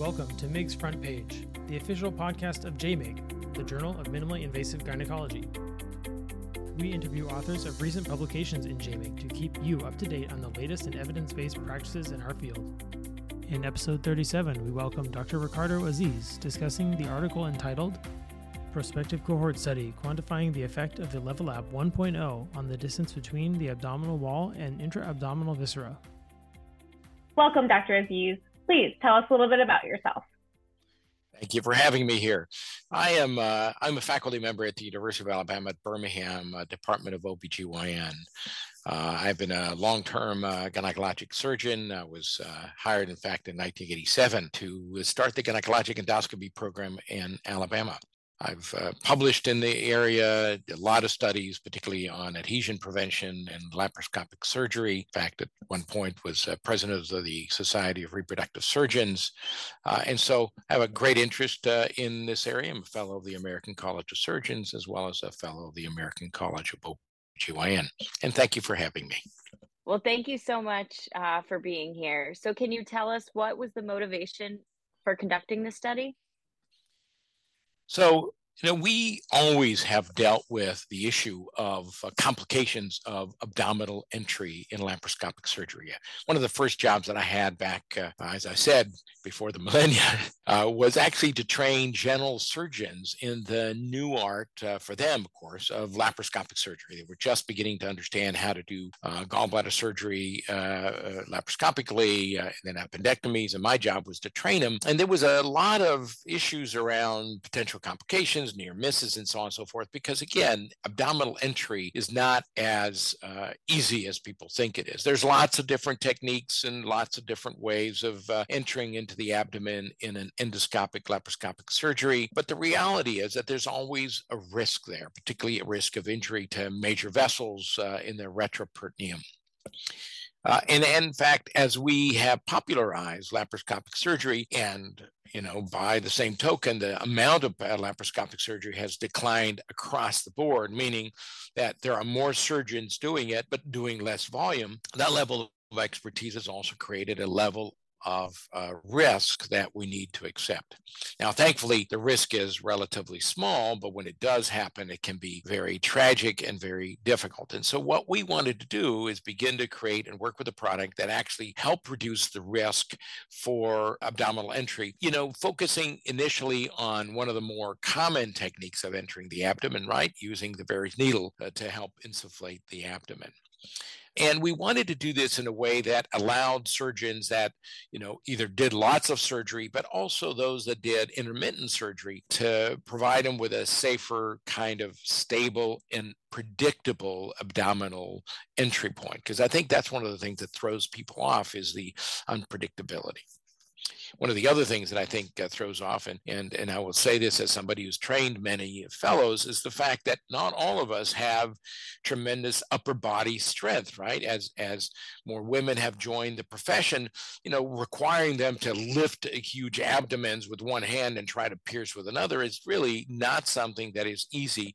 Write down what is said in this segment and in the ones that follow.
Welcome to MIG's Front Page, the official podcast of JMIG, the Journal of Minimally Invasive Gynecology. We interview authors of recent publications in JMIG to keep you up to date on the latest in evidence based practices in our field. In episode 37, we welcome Dr. Ricardo Azziz discussing the article entitled Prospective Cohort Study Quantifying the Effect of the LevaLap 1.0 on the Distance Between the Abdominal Wall and Intra Abdominal Viscera. Welcome, Dr. Azziz. Please tell us a little bit about yourself. Thank you for having me here. I am uh, I'm a faculty member at the University of Alabama at Birmingham uh, Department of OBGYN. Uh, I've been a long-term uh, gynecologic surgeon. I was uh, hired, in fact, in 1987 to start the gynecologic endoscopy program in Alabama. I've uh, published in the area a lot of studies, particularly on adhesion prevention and laparoscopic surgery. In fact, at one point was uh, president of the Society of Reproductive Surgeons. Uh, and so I have a great interest uh, in this area. I'm a fellow of the American College of Surgeons, as well as a fellow of the American College of OBGYN. And thank you for having me. Well, thank you so much uh, for being here. So can you tell us what was the motivation for conducting this study? So, you know, we always have dealt with the issue of uh, complications of abdominal entry in laparoscopic surgery. One of the first jobs that I had back, uh, as I said, before the millennia, uh, was actually to train general surgeons in the new art uh, for them, of course, of laparoscopic surgery. They were just beginning to understand how to do uh, gallbladder surgery uh, laparoscopically, and then appendectomies. And my job was to train them. And there was a lot of issues around potential complications near misses, and so on and so forth. Because again, abdominal entry is not as uh, easy as people think it is. There's lots of different techniques and lots of different ways of uh, entering into the abdomen in an endoscopic laparoscopic surgery. But the reality is that there's always a risk there, particularly a risk of injury to major vessels uh, in the retroperitoneum. Uh, and, and, in fact, as we have popularized laparoscopic surgery, and you know, by the same token, the amount of laparoscopic surgery has declined across the board, meaning that there are more surgeons doing it, but doing less volume. That level of expertise has also created a level of uh, risk that we need to accept. Now, thankfully, the risk is relatively small, but when it does happen, it can be very tragic and very difficult. And so, what we wanted to do is begin to create and work with a product that actually help reduce the risk for abdominal entry, you know, focusing initially on one of the more common techniques of entering the abdomen, right? Using the Veress needle uh, to help insufflate the abdomen. And we wanted to do this in a way that allowed surgeons that, you know, either did lots of surgery, but also those that did intermittent surgery to provide them with a safer, kind of stable and predictable abdominal entry point. Because I think that's one of the things that throws people off is the unpredictability. One of the other things that I think uh, throws off, and, and, and I will say this as somebody who's trained many fellows, is the fact that not all of us have tremendous upper body strength, right? As, as more women have joined the profession, you know, requiring them to lift huge abdomens with one hand and try to pierce with another is really not something that is easy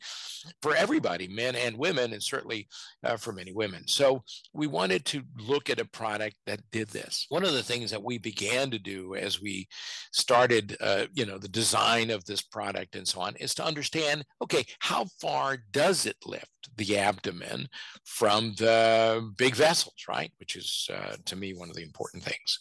for everybody, men and women, and certainly uh, for many women. So we wanted to look at a product that did this. One of the things that we began to do as we started, uh, you know, the design of this product and so on, is to understand, okay, how far does it lift the abdomen from the big vessels, right? Which is, uh, to me, one of the important things.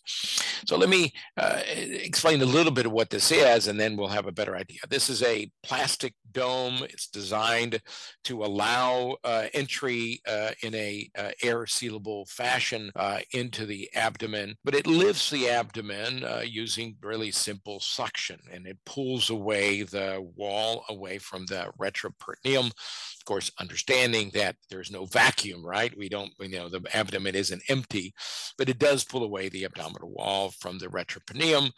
So let me uh, explain a little bit of what this is, and then we'll have a better idea. This is a plastic dome. It's designed to allow uh, entry uh, in a uh, air sealable fashion uh, into the abdomen, but it lifts the abdomen using really simple suction, and it pulls away the wall away from the retroperitoneum. Of course, understanding that there's no vacuum, right? We don't, you know, the abdomen isn't empty, but it does pull away the abdominal wall from the retroperitoneum.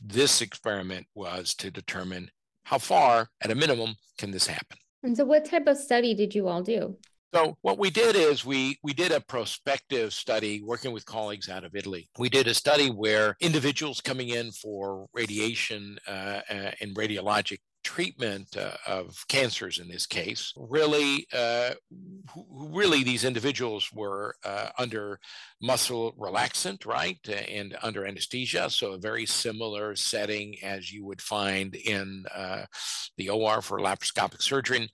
This experiment was to determine how far, at a minimum, can this happen. And so, what type of study did you all do? So what we did is we we did a prospective study working with colleagues out of Italy. We did a study where individuals coming in for radiation uh, uh, and radiologic treatment uh, of cancers in this case. Really, uh, really, these individuals were uh, under muscle relaxant, right, and under anesthesia. So a very similar setting as you would find in uh, the OR for laparoscopic surgery.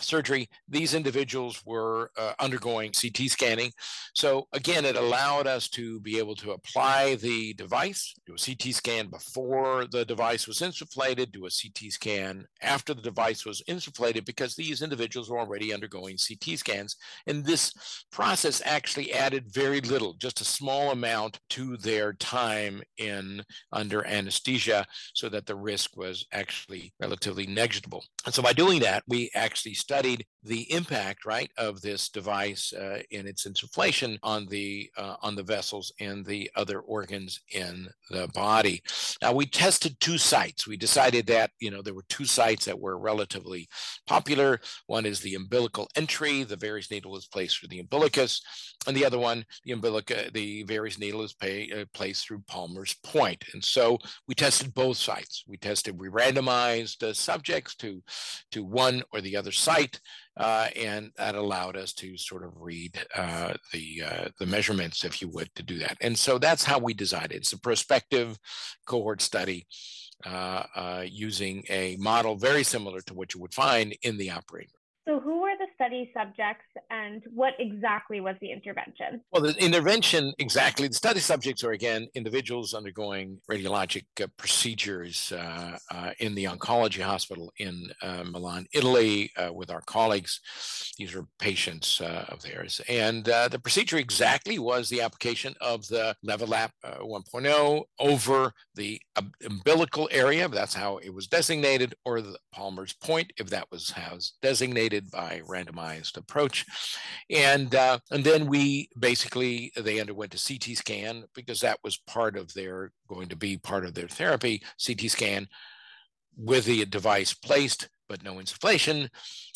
Surgery. These individuals were uh, undergoing CT scanning. So again, it allowed us to be able to apply the device, do a CT scan before the device was insufflated, do a CT scan after the device was insufflated, because these individuals were already undergoing CT scans. And this process actually added very little, just a small amount to their time in under anesthesia so that the risk was actually relatively negligible. And so by doing that, we actually studied the impact, right, of this device uh, in its insufflation on the uh, on the vessels and the other organs in the body. Now we tested two sites. We decided that you know there were two sites that were relatively popular. One is the umbilical entry. The Veress needle is placed through the umbilicus, and the other one, the umbilica, the Veress needle is pay, uh, placed through Palmer's point. And so we tested both sites. We tested, we randomized uh, subjects to to one or the other site. Uh, and that allowed us to sort of read uh, the uh, the measurements, if you would, to do that. And so that's how we designed it. It's a prospective cohort study uh, uh, using a model very similar to what you would find in the operating room. so, who were the study subjects and what exactly was the intervention? Well, the intervention exactly, the study subjects are again individuals undergoing radiologic uh, procedures uh, uh, in the oncology hospital in uh, Milan, Italy, uh, with our colleagues. These are patients uh, of theirs. And the procedure exactly was the application of the LevaLap 1.0 over the umbilical area, that's how it was designated, or the Palmer's point, if that was how designated by randomized approach. And, uh, and then we basically, they underwent a CT scan because that was part of their, going to be part of their therapy, CT scan with the device placed, but no insufflation,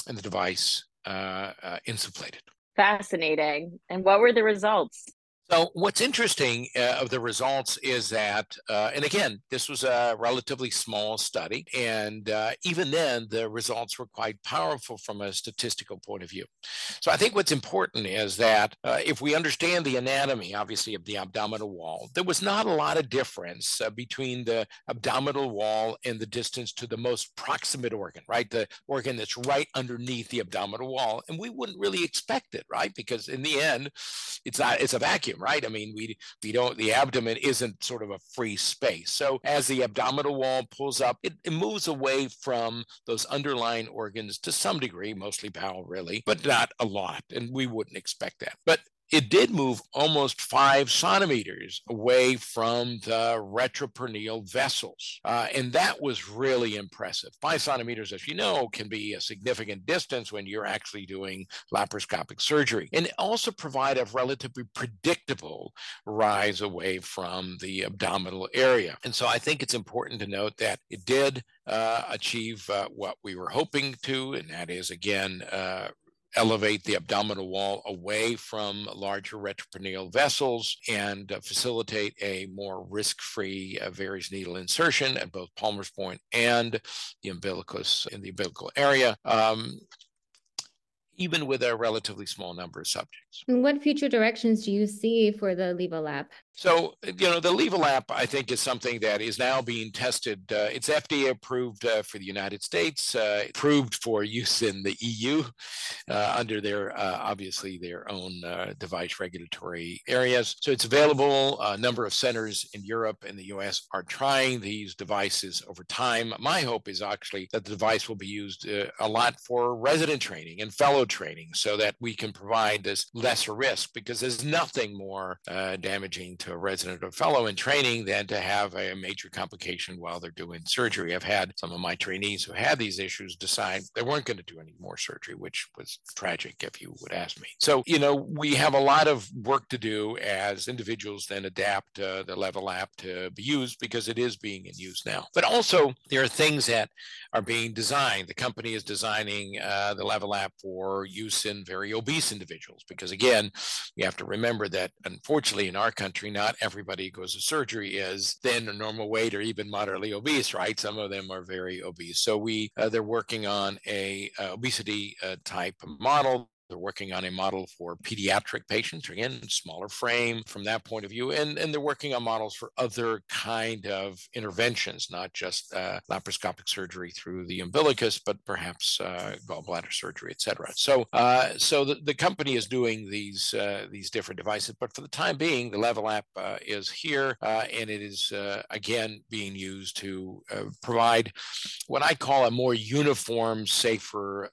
and the device uh, uh, insufflated. Fascinating. And what were the results? So what's interesting uh, of the results is that, uh, and again, this was a relatively small study, and uh, even then, the results were quite powerful from a statistical point of view. So I think what's important is that uh, if we understand the anatomy, obviously, of the abdominal wall, there was not a lot of difference uh, between the abdominal wall and the distance to the most proximate organ, right? The organ that's right underneath the abdominal wall, and we wouldn't really expect it, right? Because in the end, it's not it's a vacuum right? I mean, we we don't the abdomen isn't sort of a free space. So as the abdominal wall pulls up, it, it moves away from those underlying organs to some degree, mostly bowel, really, but not a lot, and we wouldn't expect that. But it did move almost five centimeters away from the retroperitoneal vessels. Uh, and that was really impressive. Five centimeters, as you know, can be a significant distance when you're actually doing laparoscopic surgery. And also provide a relatively predictable rise away from the abdominal area. And so I think it's important to note that it did uh, achieve uh, what we were hoping to, and that is, again, uh, elevate the abdominal wall away from larger retroperitoneal vessels and uh, facilitate a more risk-free uh, Veress needle insertion at both Palmer's point and the umbilicus in the umbilical area. Um, even with a relatively small number of subjects. And what future directions do you see for the LevaLap? So, you know, the LevaLap, I think, is something that is now being tested. Uh, it's FDA approved uh, for the United States, uh, approved for use in the EU uh, under their, uh, obviously, their own uh, device regulatory areas. So it's available. A number of centers in Europe and the US are trying these devices over time. My hope is actually that the device will be used a lot for resident training and fellow training so that we can provide this lesser risk because there's nothing more damaging to a resident or fellow in training than to have a major complication while they're doing surgery. I've had some of my trainees who had these issues decide they weren't going to do any more surgery, which was tragic if you would ask me. So, you know, we have a lot of work to do as individuals then adapt uh, the LevaLap to be used because it is being in use now. But also, there are things that are being designed. The company is designing uh, the level for for use in very obese individuals. Because again, you have to remember that unfortunately in our country, not everybody who goes to surgery is thin or normal weight or even moderately obese, right? Some of them are very obese. So we uh, they're working on a uh, obesity uh, type model they're working on a model for pediatric patients, again, smaller frame from that point of view, and, and they're working on models for other kind of interventions, not just uh, laparoscopic surgery through the umbilicus, but perhaps uh, gallbladder surgery, et cetera. So, uh, so the, the company is doing these uh, these different devices, but for the time being, the LevaLap uh, is here, uh, and it is again being used to provide what I call a more uniform, safer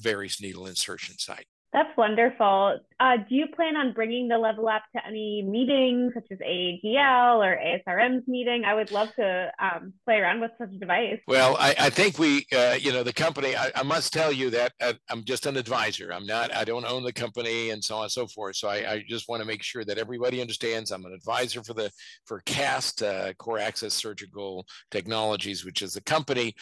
Veress needle insertion site. That's wonderful. Uh, do you plan on bringing the LevaLap to any meetings such as AAGL or ASRM's meeting? I would love to um, play around with such a device. Well, I, I think we, uh, you know, the company, I, I, must tell you that uh, I'm just an advisor. I'm not, I don't own the company and so on and so forth. So I, I just want to make sure that everybody understands I'm an advisor for the, for CAST, uh, Core Access Surgical Technologies, which is the company,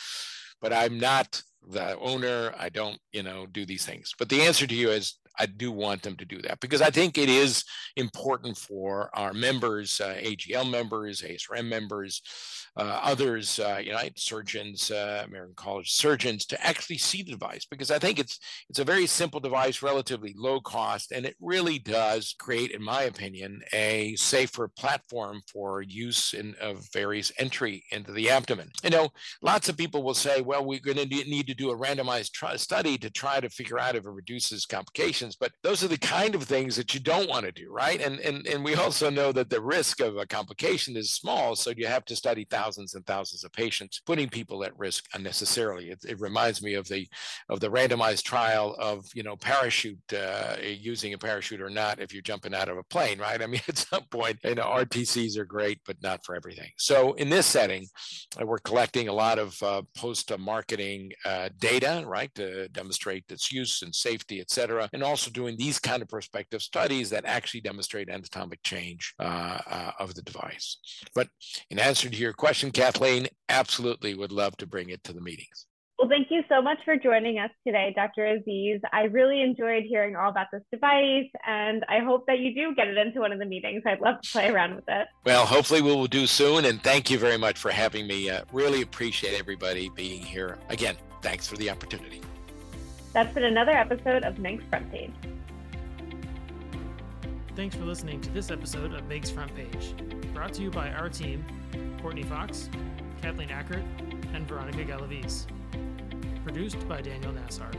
but I'm not the owner. I don't, you know, do these things. But the answer to you is I do want them to do that because I think it is important for our members, uh, AAGL members, ASRM members, uh, others, uh, United Surgeons, uh, American College Surgeons, to actually see the device because I think it's it's a very simple device, relatively low cost, and it really does create, in my opinion, a safer platform for use in of Veress entry into the abdomen. You know, lots of people will say, well, we're going to need to do a randomized study to try to figure out if it reduces complications, but those are the kind of things that you don't want to do, right? And and and we also know that the risk of a complication is small, so you have to study thousands and thousands of patients, putting people at risk unnecessarily. It, it reminds me of the of the randomized trial of you know parachute uh, using a parachute or not if you're jumping out of a plane, right? I mean, at some point, you know, RTCs are great, but not for everything. So in this setting, uh, we're collecting a lot of uh, post-marketing uh, data, right, to demonstrate its use and safety, et cetera, and also doing these kind of prospective studies that actually demonstrate anatomic change uh, uh, of the device. But in answer to your question Kathleen, absolutely would love to bring it to the meetings. Well, thank you so much for joining us today, Dr. Azziz. I really enjoyed hearing all about this device, and I hope that you do get it into one of the meetings. I'd love to play around with it. Well, hopefully we will do soon, and thank you very much for having me. Uh, really appreciate everybody being here. Again, thanks for the opportunity. That's been another episode of MIGS Front Page. Thanks for listening to this episode of MIGS Front Page, brought to you by our team Courtney Fox, Kathleen Ackert, and Veronica Galaviz. Produced by Daniel Nassar.